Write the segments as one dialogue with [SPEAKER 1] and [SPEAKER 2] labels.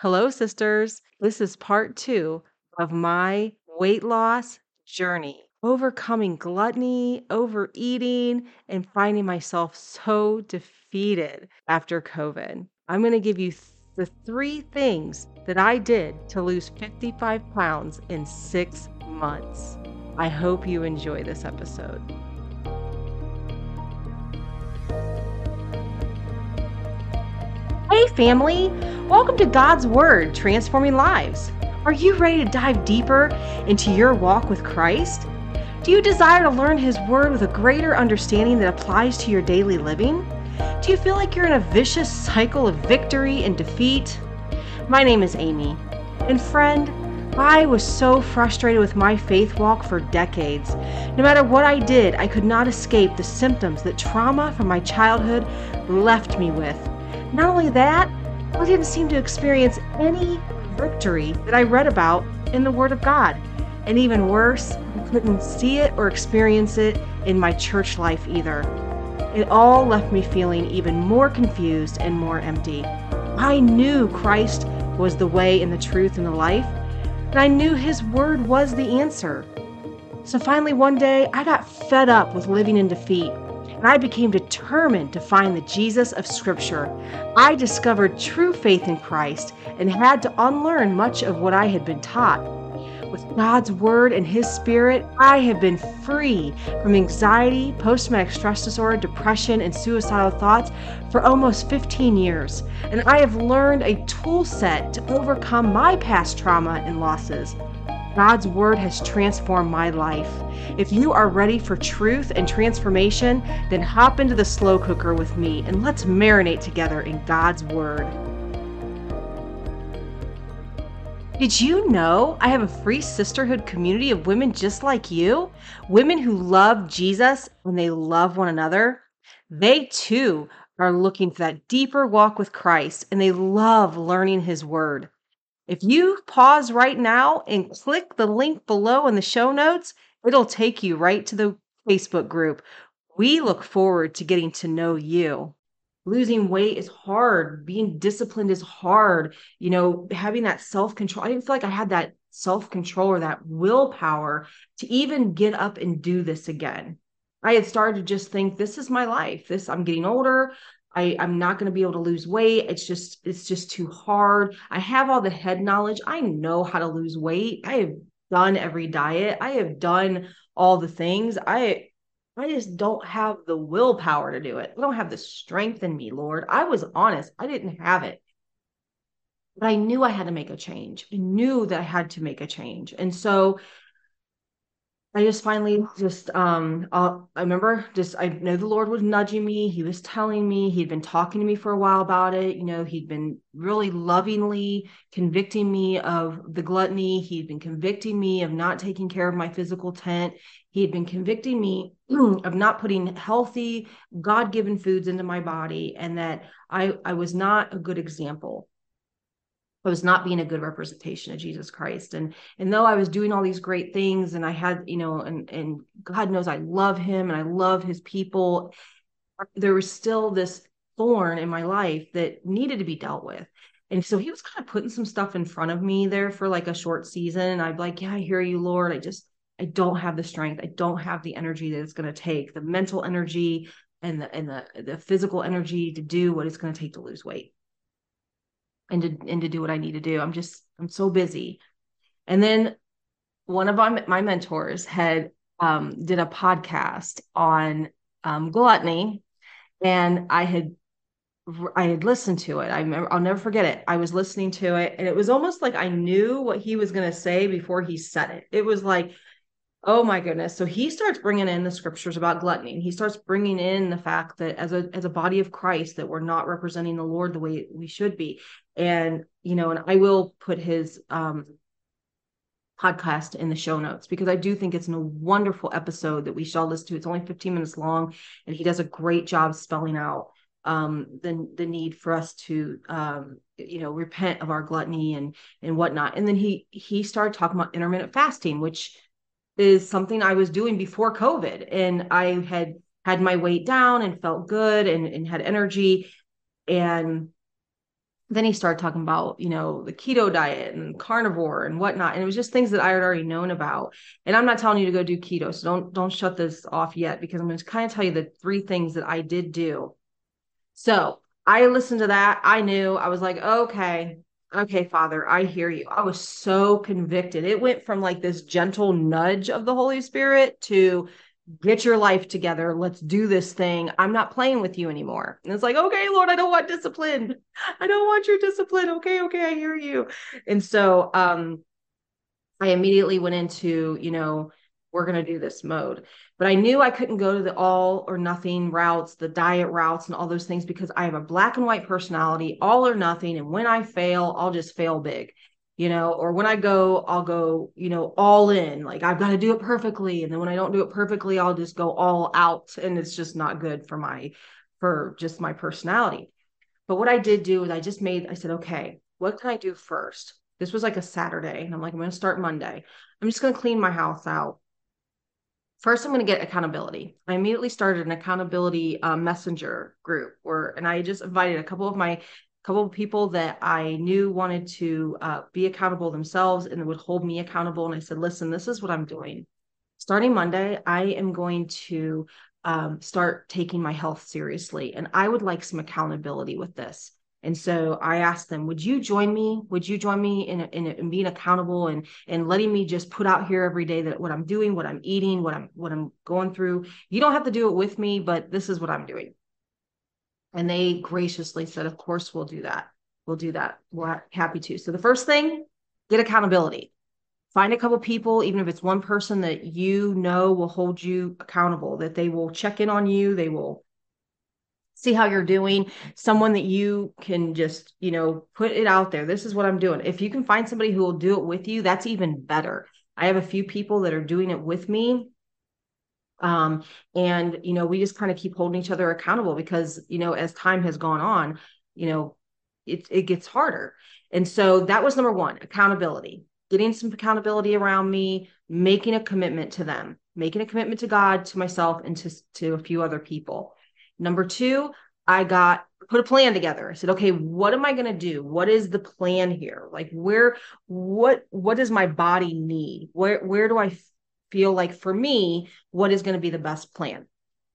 [SPEAKER 1] Hello, sisters. This is part two of my weight loss journey, overcoming gluttony, overeating, and finding myself so defeated after COVID. I'm going to give you th- the three things that I did to lose 55 pounds in six months. I hope you enjoy this episode. Hey, family! Welcome to God's Word, Transforming Lives. Are you ready to dive deeper into your walk with Christ? Do you desire to learn His Word with a greater understanding that applies to your daily living? Do you feel like you're in a vicious cycle of victory and defeat? My name is Amy, and friend, I was so frustrated with my faith walk for decades. No matter what I did, I could not escape the symptoms that trauma from my childhood left me with. Not only that, I didn't seem to experience any victory that I read about in the Word of God. And even worse, I couldn't see it or experience it in my church life either. It all left me feeling even more confused and more empty. I knew Christ was the way and the truth and the life, and I knew His Word was the answer. So finally, one day, I got fed up with living in defeat and I became determined to find the Jesus of Scripture. I discovered true faith in Christ and had to unlearn much of what I had been taught. With God's Word and His Spirit, I have been free from anxiety, post traumatic stress disorder, depression, and suicidal thoughts for almost 15 years. And I have learned a tool set to overcome my past trauma and losses. God's Word has transformed my life. If you are ready for truth and transformation, then hop into the slow cooker with me and let's marinate together in God's Word. Did you know I have a free sisterhood community of women just like you? Women who love Jesus and they love one another. They too are looking for that deeper walk with Christ and they love learning His Word. If you pause right now and click the link below in the show notes, it'll take you right to the Facebook group. We look forward to getting to know you. Losing weight is hard. Being disciplined is hard. You know, having that self control. I didn't feel like I had that self control or that willpower to even get up and do this again. I had started to just think, this is my life. This, I'm getting older. I, I'm not going to be able to lose weight. It's just, it's just too hard. I have all the head knowledge. I know how to lose weight. I have done every diet. I have done all the things. I, I just don't have the willpower to do it. I don't have the strength in me, Lord. I was honest. I didn't have it. But I knew I had to make a change. I knew that I had to make a change. And so I just finally just um uh, I remember just I know the Lord was nudging me. He was telling me he'd been talking to me for a while about it. You know, he'd been really lovingly convicting me of the gluttony. He'd been convicting me of not taking care of my physical tent. He had been convicting me of not putting healthy, God-given foods into my body and that I I was not a good example I was not being a good representation of Jesus Christ. And and though I was doing all these great things and I had, you know, and and God knows I love him and I love his people, there was still this thorn in my life that needed to be dealt with. And so he was kind of putting some stuff in front of me there for like a short season. And I'd be like, Yeah, I hear you, Lord. I just I don't have the strength. I don't have the energy that it's going to take, the mental energy and the and the the physical energy to do what it's going to take to lose weight and to and to do what I need to do. I'm just I'm so busy. And then one of my, my mentors had um, did a podcast on um, gluttony, and I had I had listened to it. I remember I'll never forget it. I was listening to it, and it was almost like I knew what he was going to say before he said it. It was like Oh my goodness. So he starts bringing in the scriptures about gluttony. and He starts bringing in the fact that as a as a body of Christ that we're not representing the Lord the way we should be. And you know, and I will put his um podcast in the show notes because I do think it's a wonderful episode that we shall listen to. It's only 15 minutes long and he does a great job spelling out um the the need for us to um you know repent of our gluttony and and whatnot. And then he he started talking about intermittent fasting, which is something I was doing before COVID. And I had had my weight down and felt good and, and had energy. And then he started talking about you know the keto diet and carnivore and whatnot. And it was just things that i had already known about. And i'm not telling you to go do keto so don't don't shut this off yet because i'm going to kind of tell you the three things that i did do. So i listened to that. I knew. I was like okay. Okay father i hear you. I was so convicted. It went from like this gentle nudge of the holy spirit to get your life together. Let's do this thing. I'm not playing with you anymore. And it's like, okay, Lord, I don't want discipline. I don't want your discipline. Okay, okay, I hear you. And so um I immediately went into, you know, we're going to do this mode. But I knew I couldn't go to the all or nothing routes, the diet routes, and all those things because I have a black and white personality, all or nothing. And when I fail, I'll just fail big you know, or when I go, I'll go, you know, all in. Like I've got to do it perfectly. And then when I don't do it perfectly, I'll just go all out. And it's just not good for my, for just my personality. But what I did do is I just made, I said, okay, what can I do first? This was like a Saturday. And I'm like, I'm going to start Monday. I'm just going to clean my house out. First, I'm going to get accountability. I immediately started an accountability uh, messenger group where, and I just invited a couple of my couple of people that I knew wanted to uh, be accountable themselves and would hold me accountable. And I said, listen, this is what I'm doing. Starting Monday, I am going to um, start taking my health seriously. And I would like some accountability with this. And so I asked them, would you join me? Would you join me in, in, in being accountable and, and letting me just put out here every day that what I'm doing, what I'm eating, what I'm, what I'm going through, you don't have to do it with me, but this is what I'm doing. And they graciously said, Of course, we'll do that. We'll do that. We're happy to. So the first thing, get accountability. Find a couple people, even if it's one person that you know will hold you accountable, that they will check in on you, they will see how you're doing, someone that you can just, you know, put it out there. This is what I'm doing. If you can find somebody who will do it with you, that's even better. I have a few people that are doing it with me um, and you know we just kind of keep holding each other accountable because you know as time has gone on you know it, it gets harder. And so that was number one accountability. Getting some accountability around me making a commitment to them making a commitment to god to myself and to, to a few other people. Number two i got put a plan together. I said okay what am i going to do? What is the plan here? Like where what what does my body need? Where where do i feel like for me, what is going to be the best plan?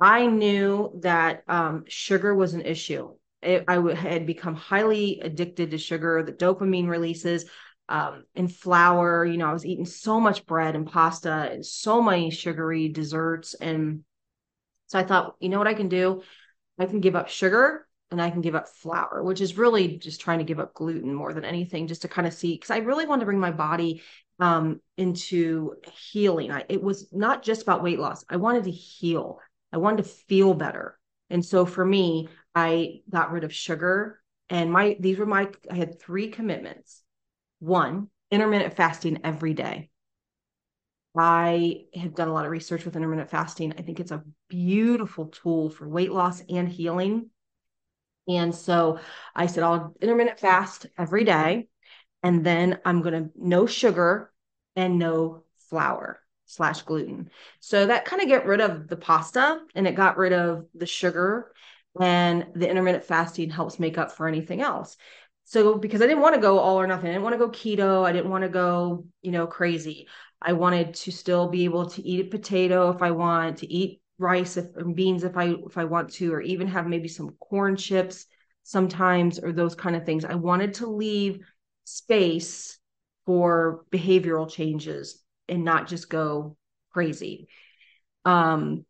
[SPEAKER 1] I knew that um, sugar was an issue. It, I w- had become highly addicted to sugar, the dopamine releases um, and flour. You know, I was eating so much bread and pasta and so many sugary desserts. And so I thought, you know what I can do? I can give up sugar and I can give up flour, which is really just trying to give up gluten more than anything, just to kind of see. Because I really want to bring my body um, into healing. I, it was not just about weight loss. I wanted to heal. I wanted to feel better. And so for me, I got rid of sugar and my these were my I had three commitments. One, intermittent fasting every day. I have done a lot of research with intermittent fasting. I think it's a beautiful tool for weight loss and healing. And so I said, I'll intermittent fast every day and then I'm going to no sugar and no flour slash gluten. So that kind of get rid of the pasta and it got rid of the sugar and the intermittent fasting helps make up for anything else. So because I didn't want to go all or nothing, I didn't want to go keto, I didn't want to go, you know, crazy. I wanted to still be able to eat a potato if I want, to eat rice if, and beans if I if I want to, or even have maybe some corn chips sometimes or those kind of things. I wanted to leave space for behavioral changes and not just go crazy. Um,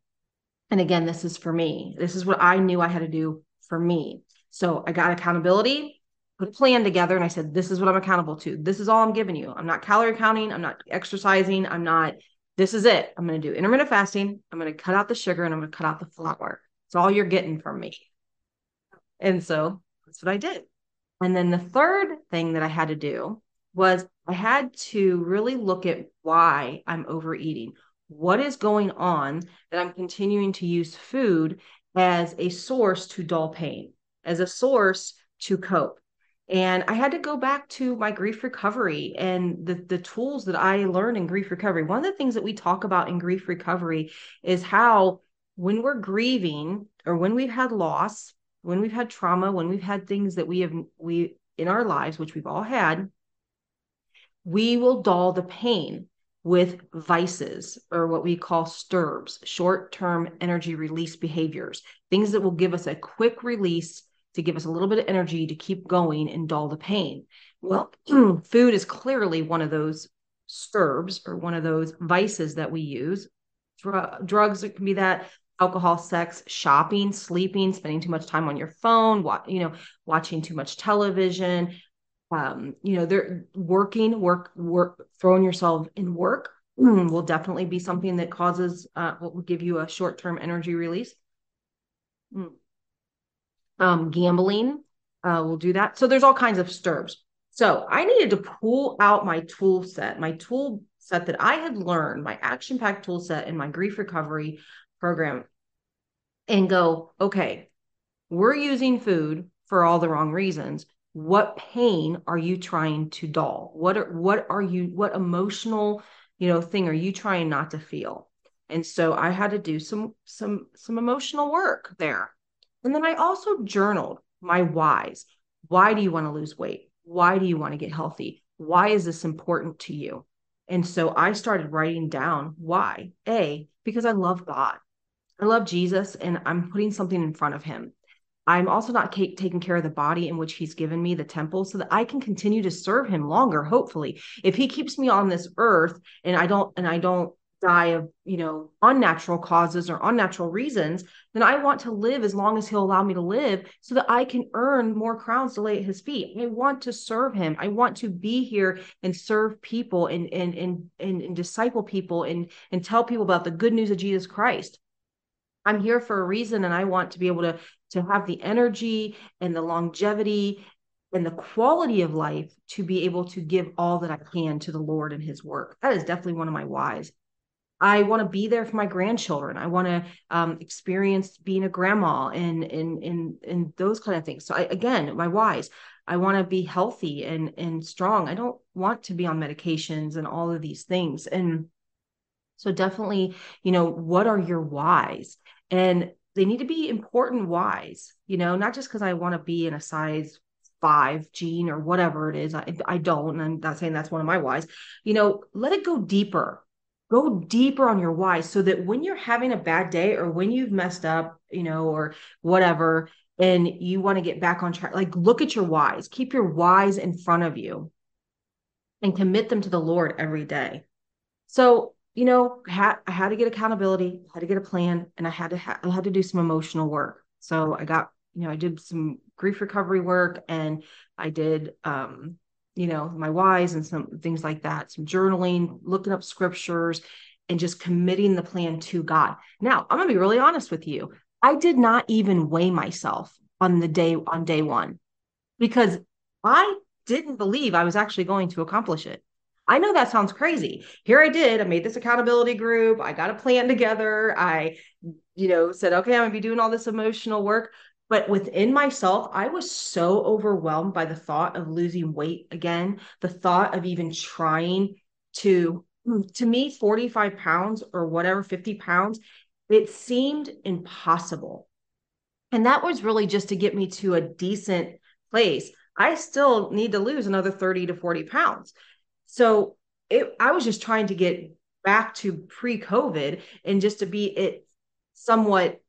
[SPEAKER 1] and again, this is for me. This is what I knew I had to do for me. So I got accountability, put a plan together, and I said, This is what I'm accountable to. This is all I'm giving you. I'm not calorie counting. I'm not exercising. I'm not, this is it. I'm going to do intermittent fasting. I'm going to cut out the sugar and I'm going to cut out the flour. It's all you're getting from me. And so that's what I did. And then the third thing that I had to do was I had to really look at why I'm overeating. What is going on that I'm continuing to use food as a source to dull pain, as a source to cope? And I had to go back to my grief recovery and the, the tools that I learned in grief recovery. One of the things that we talk about in grief recovery is how when we're grieving or when we've had loss, when we've had trauma, when we've had things that we have we in our lives, which we've all had, we will dull the pain with vices or what we call STERBs, short term energy release behaviors, things that will give us a quick release to give us a little bit of energy to keep going and dull the pain. Well, food is clearly one of those STERBs or one of those vices that we use. Dr- drugs, can be that alcohol, sex, shopping, sleeping, spending too much time on your phone, wa- you know, watching too much television, um, you know, they're working, work, work, throwing yourself in work will definitely be something that causes uh, what will give you a short-term energy release. Mm. Um, gambling uh, will do that. So there's all kinds of stirs. So I needed to pull out my tool set, my tool set that I had learned, my action packed tool set in my grief recovery program, and go, okay, we're using food for all the wrong reasons. What pain are you trying to dull? What are what are you what emotional you know thing are you trying not to feel? And so i had to do some some some emotional work there. And then i also journaled my whys. Why do you want to lose weight? Why do you want to get healthy? Why is this important to you and so i started writing down why. A because i love god. I love jesus and i'm putting something in front of him. I'm also not taking care of the body in which he's given me, the temple, so that I can continue to serve him longer, hopefully. If he keeps me on this earth and I don't and I don't die of, you know, unnatural causes or unnatural reasons, then I want to live as long as he'll allow me to live so that I can earn more crowns to lay at his feet. I want to serve him. I want to be here and serve people and and and and, and disciple people and and tell people about the good news of Jesus Christ. I'm here for a reason and I want to be able to to have the energy and the longevity and the quality of life to be able to give all that I can to the Lord and his work. That is definitely one of my whys. I want to be there for my grandchildren. I want to um, experience being a grandma and and and those kind of things. So I, again, my whys. I want to be healthy and and strong. I don't want to be on medications and all of these things. And so definitely, you know, what are your whys? And they need to be important whys, you know, not just because I want to be in a size five jean or whatever it is. I, I don't, and I'm not saying that's one of my whys. You know, let it go deeper. Go deeper on your why so that when you're having a bad day or when you've messed up, you know, or whatever, and you want to get back on track, like look at your whys, keep your whys in front of you and commit them to the Lord every day. So you know, had, I had to get accountability, I had to get a plan, and I had to ha- I had to do some emotional work. So I got, you know, I did some grief recovery work, and I did, um, you know, my whys and some things like that, some journaling, looking up scriptures, and just committing the plan to God. Now, I'm gonna be really honest with you. I did not even weigh myself on the day on day one because I didn't believe I was actually going to accomplish it. I know that sounds crazy. Here I did. I made this accountability group. I got a plan together. I, you know, said, okay, I'm going to be doing all this emotional work. But within myself, I was so overwhelmed by the thought of losing weight again, the thought of even trying to, mm, to me, 45 pounds or whatever, 50 pounds, it seemed impossible. And that was really just to get me to a decent place. I still need to lose another 30 to 40 pounds. So it, I was just trying to get back to pre-COVID and just to be it somewhat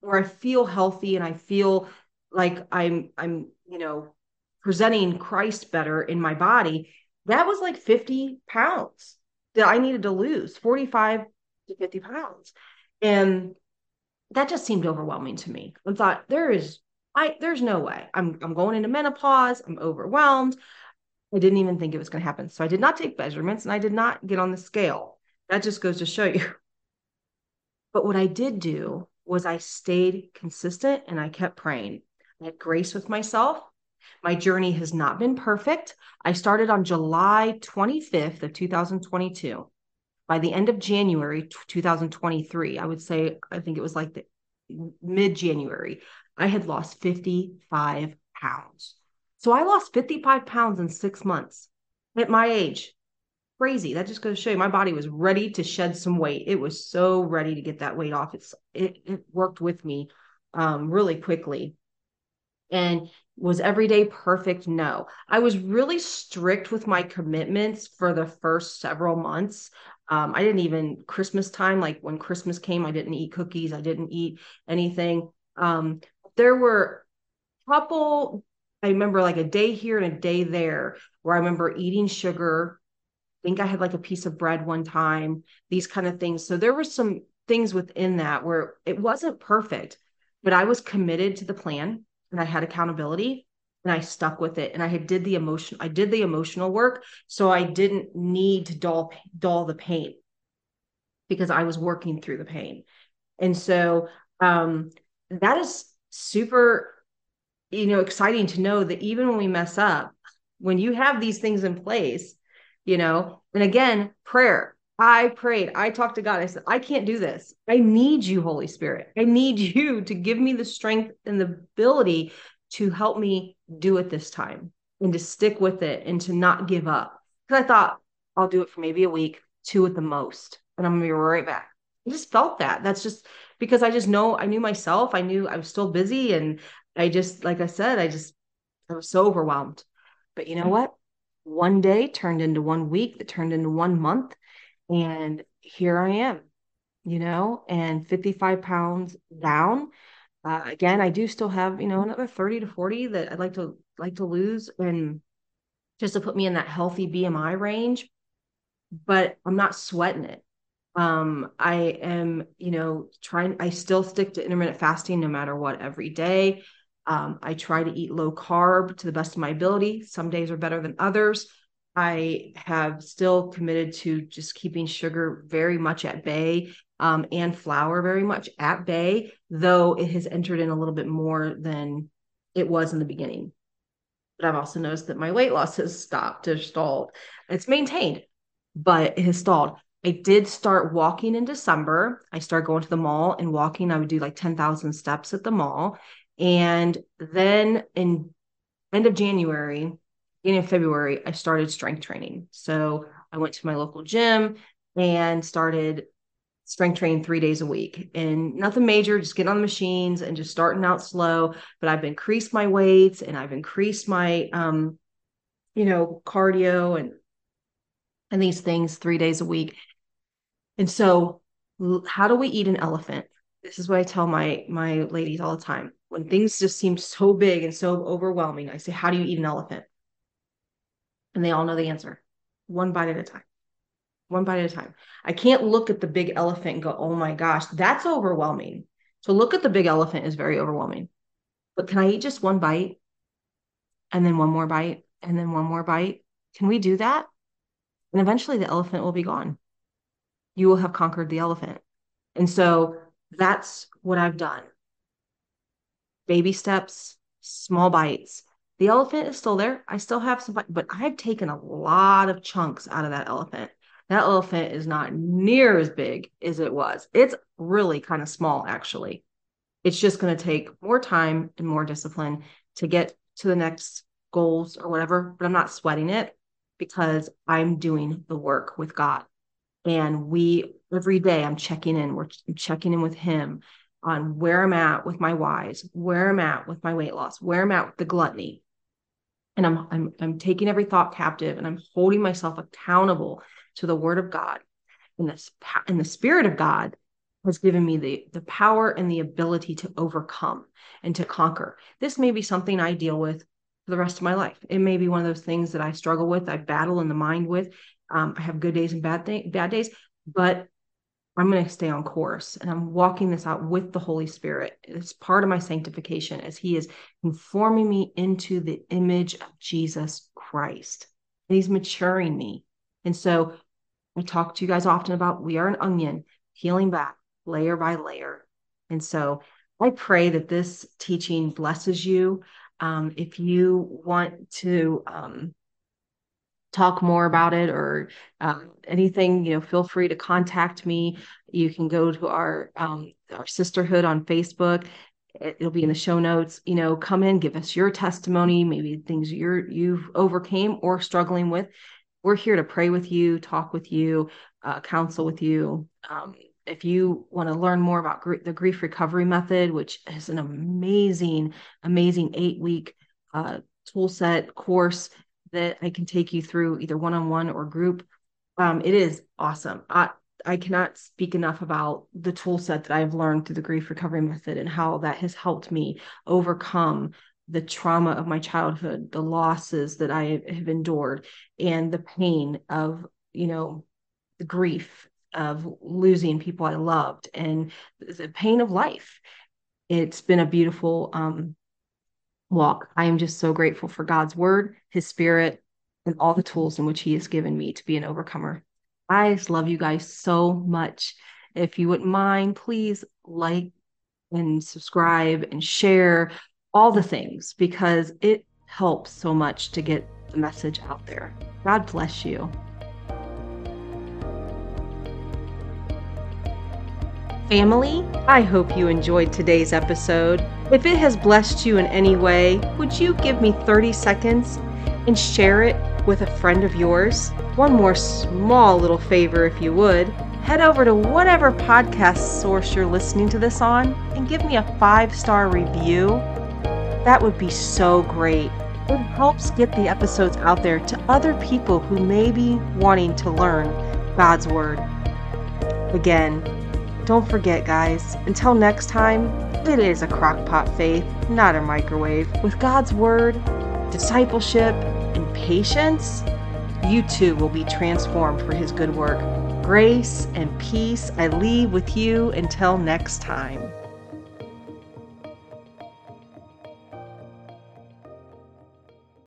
[SPEAKER 1] where I feel healthy and I feel like I'm I'm you know presenting Christ better in my body. That was like 50 pounds that I needed to lose, 45 to 50 pounds. And that just seemed overwhelming to me. I thought there is I there's no way. I'm I'm going into menopause. I'm overwhelmed. I didn't even think it was going to happen. So I did not take measurements and I did not get on the scale. That just goes to show you. But what I did do was I stayed consistent and I kept praying. I had grace with myself. My journey has not been perfect. I started on July 25th of 2022. By the end of January 2023, I would say, I think it was like mid January, I had lost 55 pounds. So I lost 55 pounds in six months at my age. Crazy. That just goes to show you my body was ready to shed some weight. It was so ready to get that weight off. It's it, it worked with me um, really quickly. And Was every day perfect? No. I was really strict with my commitments for the first several months. Um, I didn't even Christmas time, like when Christmas came, I didn't eat cookies, I didn't eat anything. Um, there were couple, I remember like a day here and a day there where I remember eating sugar. I think I had like a piece of bread one time, these kind of things. So there were some things within that where it wasn't perfect, but I was committed to the plan and I had accountability and I stuck with it and I had did the emotion I did the emotional work so I didn't need to dull dull the pain because I was working through the pain. And so um that is super you know exciting to know that even when we mess up when you have these things in place you know and again prayer I prayed. I talked to God. I said, I can't do this. I need you, Holy Spirit. I need you to give me the strength and the ability to help me do it this time and to stick with it and to not give up. Because I thought I'll do it for maybe a week, two at the most, and I'm gonna be right back. I just felt that. That's just because I just know I knew myself. I knew I was still busy. And I just, like I said, I just, I was so overwhelmed. But you know what? One day turned into one week, that turned into one month and here I am, you know, and 55 pounds down. Uh, again, I do still have, you know, another 30 to 40 that I'd like to like to lose and just to put me in that healthy BMI range, but I'm not sweating it. Um, I am, you know, trying, I still stick to intermittent fasting no matter what every day. Um, I try to eat low carb to the best of my ability. Some days are better than others. I have still committed to just keeping sugar very much at bay um, and flour very much at bay, though it has entered in a little bit more than it was in the beginning. But I've also noticed that my weight loss has stopped or stalled. It's maintained, but it has stalled. I did start walking in December. I started going to the mall and walking. I would do like 10,000 steps at the mall. And then in end of January, beginning of February, I started strength training. So I went to my local gym and started strength training three days a week and nothing major, just getting on the machines and just starting out slow. But I've increased my weights and I've increased my, um, you know, cardio and and these things three days a week. And so, how do we eat an elephant? This is what I tell my my ladies all the time. When things just seem so big and so overwhelming, I say, "How do you eat an elephant?" and they all know the answer one bite at a time one bite at a time. I can't look at the big elephant and go oh my gosh that's overwhelming. To look at the big elephant is very overwhelming. But can i eat just one bite? And then one more bite? And then one more bite? Can we do that? And eventually the elephant will be gone. You will have conquered the elephant. And so that's what i've done baby steps small bites the elephant is still there. I still have some, but I've taken a lot of chunks out of that elephant. That elephant is not near as big as it was. It's really kind of small, actually. It's just going to take more time and more discipline to get to the next goals or whatever, but I'm not sweating it because I'm doing the work with God. And we, every day, I'm checking in. We're checking in with Him on where I'm at with my whys, where I'm at with my weight loss, where I'm at with the gluttony, and I'm I'm I'm taking every thought captive and I'm holding myself accountable to the word of God. And this and the spirit of God has given me the the power and the ability to overcome and to conquer. This may be something I deal with for the rest of my life. It may be one of those things that I struggle with, I battle in the mind with. Um, I have good days and bad th- bad days, but I'm going to stay on course and I'm walking this out with the Holy Spirit. It's part of my sanctification as He is conforming me into the image of Jesus Christ. And He's maturing me. And so I talk to you guys often about we are an onion peeling back layer by layer. And so I pray that this teaching blesses you. Um, if you want to um, talk more about it or um, anything, you know, feel free to contact me. You can go to our um, our sisterhood on Facebook. It'll be in the show notes. You know, come in, give us your testimony, maybe things you're you've overcame or struggling with. We're here to pray with you, talk with you, uh, counsel with you. Um, if you want to learn more about gr- the grief recovery method, which is an amazing, amazing eight week uh, tool set course that I can take you through either one on one or group. Um, it is awesome. I, I cannot speak enough about the tool set that I've learned through the grief recovery method and how that has helped me overcome the trauma of my childhood, the losses that I have endured, and the pain of, you know, the grief of losing people I loved and the pain of life. It's been a beautiful um, walk. I am just so grateful for God's word, his spirit, and all the tools in which he has given me to be an overcomer. I just love you guys so much. If you wouldn't mind, please like and subscribe and share all the things because it helps so much to get the message out there. God bless you. Family, I hope you enjoyed today's episode. If it has blessed you in any way, would you give me 30 seconds and share it with a friend of yours? One more small little favor, if you would. Head over to whatever podcast source you're listening to this on and give me a five star review. That would be so great. It helps get the episodes out there to other people who may be wanting to learn God's Word. Again, don't forget, guys, until next time, it is a crockpot faith, not a microwave. With God's Word, discipleship, and patience, you too will be transformed for His good work. Grace and peace I leave with you until next time.